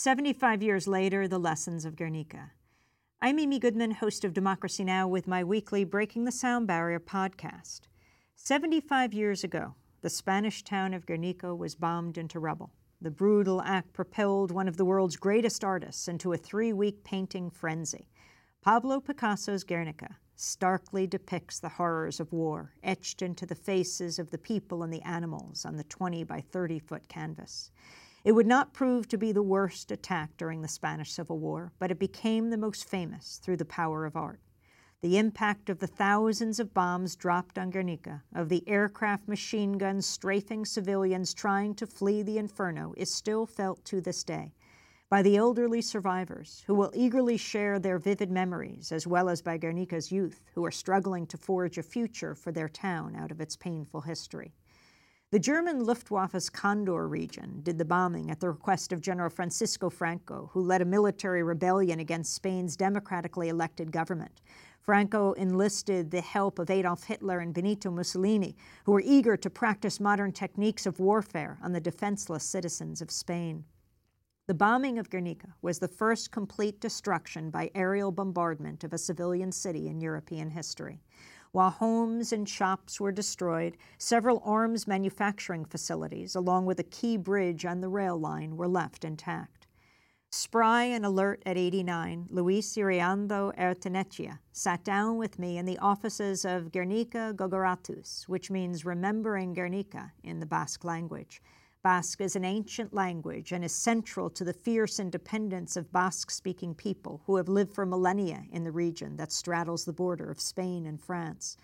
75 years later, the lessons of Guernica. I'm Amy Goodman, host of Democracy Now! with my weekly Breaking the Sound Barrier podcast. 75 years ago, the Spanish town of Guernica was bombed into rubble. The brutal act propelled one of the world's greatest artists into a three week painting frenzy. Pablo Picasso's Guernica starkly depicts the horrors of war, etched into the faces of the people and the animals on the 20 by 30 foot canvas. It would not prove to be the worst attack during the Spanish Civil War, but it became the most famous through the power of art. The impact of the thousands of bombs dropped on Guernica, of the aircraft machine guns strafing civilians trying to flee the inferno, is still felt to this day by the elderly survivors who will eagerly share their vivid memories, as well as by Guernica's youth who are struggling to forge a future for their town out of its painful history. The German Luftwaffe's Condor Legion did the bombing at the request of General Francisco Franco, who led a military rebellion against Spain's democratically elected government. Franco enlisted the help of Adolf Hitler and Benito Mussolini, who were eager to practice modern techniques of warfare on the defenseless citizens of Spain. The bombing of Guernica was the first complete destruction by aerial bombardment of a civilian city in European history. While homes and shops were destroyed, several arms manufacturing facilities, along with a key bridge on the rail line, were left intact. Spry and alert at 89, Luis Iriondo Ertenechea sat down with me in the offices of Guernica Gogoratuz, which means remembering Guernica in the Basque language. Basque is an ancient language and is central to the fierce independence of Basque speaking people who have lived for millennia in the region that straddles the border of Spain and France.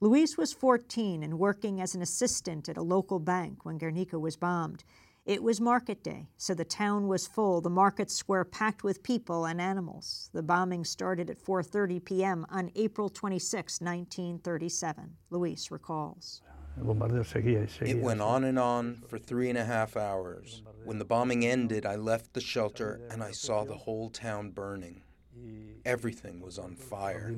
Luis was 14 and working as an assistant at a local bank when Guernica was bombed. It was market day, so the town was full, the market square packed with people and animals. The bombing started at 4:30 p.m. on April 26, 1937, Luis recalls. It went on and on for three and a half hours. When the bombing ended, I left the shelter and I saw the whole town burning. Everything was on fire.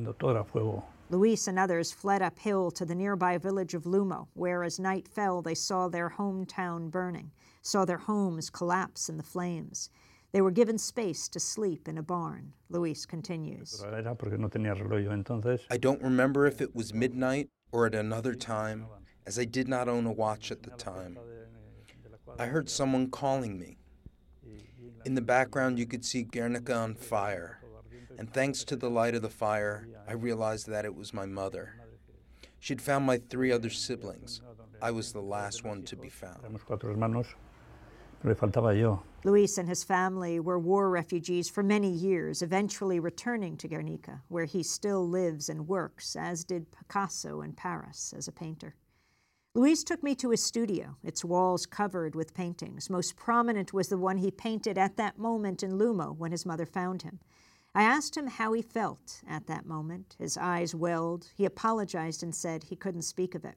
Luis and others fled uphill to the nearby village of Lumo, where as night fell, they saw their hometown burning, saw their homes collapse in the flames. They were given space to sleep in a barn. Luis continues. I don't remember if it was midnight or at another time as I did not own a watch at the time. I heard someone calling me. In the background, you could see Guernica on fire, and thanks to the light of the fire, I realized that it was my mother. She'd found my three other siblings. I was the last one to be found. Luis and his family were war refugees for many years, eventually returning to Guernica, where he still lives and works, as did Picasso in Paris as a painter. Luis took me to his studio, its walls covered with paintings. Most prominent was the one he painted at that moment in Lumo when his mother found him. I asked him how he felt at that moment. His eyes welled. He apologized and said he couldn't speak of it.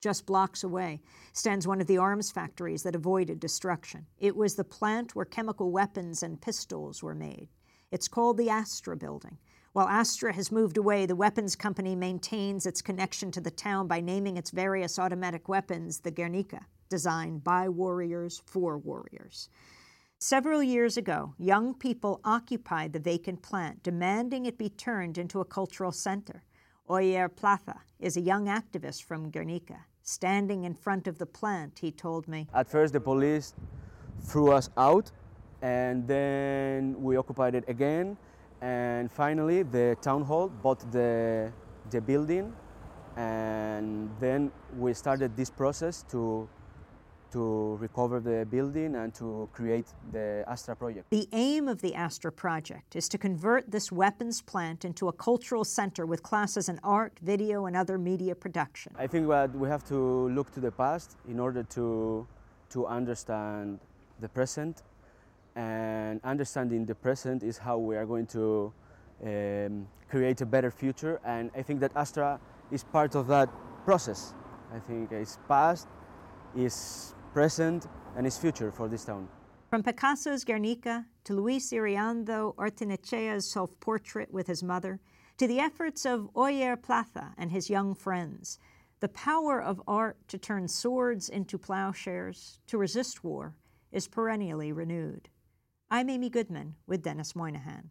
Just blocks away stands one of the arms factories that avoided destruction. It was the plant where chemical weapons and pistols were made. It's called the Astra Building. While Astra has moved away, the weapons company maintains its connection to the town by naming its various automatic weapons the Guernica, designed by warriors for warriors. Several years ago, young people occupied the vacant plant, demanding it be turned into a cultural center. Oier Plaza is a young activist from Guernica. Standing in front of the plant, he told me. At first, the police threw us out, and then we occupied it again and finally the town hall bought the, the building and then we started this process to to recover the building and to create the Astra project. The aim of the Astra project is to convert this weapons plant into a cultural center with classes in art, video, and other media production. I think that we have to look to the past in order to to understand the present and understanding the present is how we are going to um, create a better future. And I think that Astra is part of that process. I think it's past, it's present, and it's future for this town. From Picasso's Guernica to Luis Iriondo Ortinechea's self portrait with his mother, to the efforts of Oier Plaza and his young friends, the power of art to turn swords into plowshares, to resist war, is perennially renewed. I'm Amy Goodman with Denis Moynihan.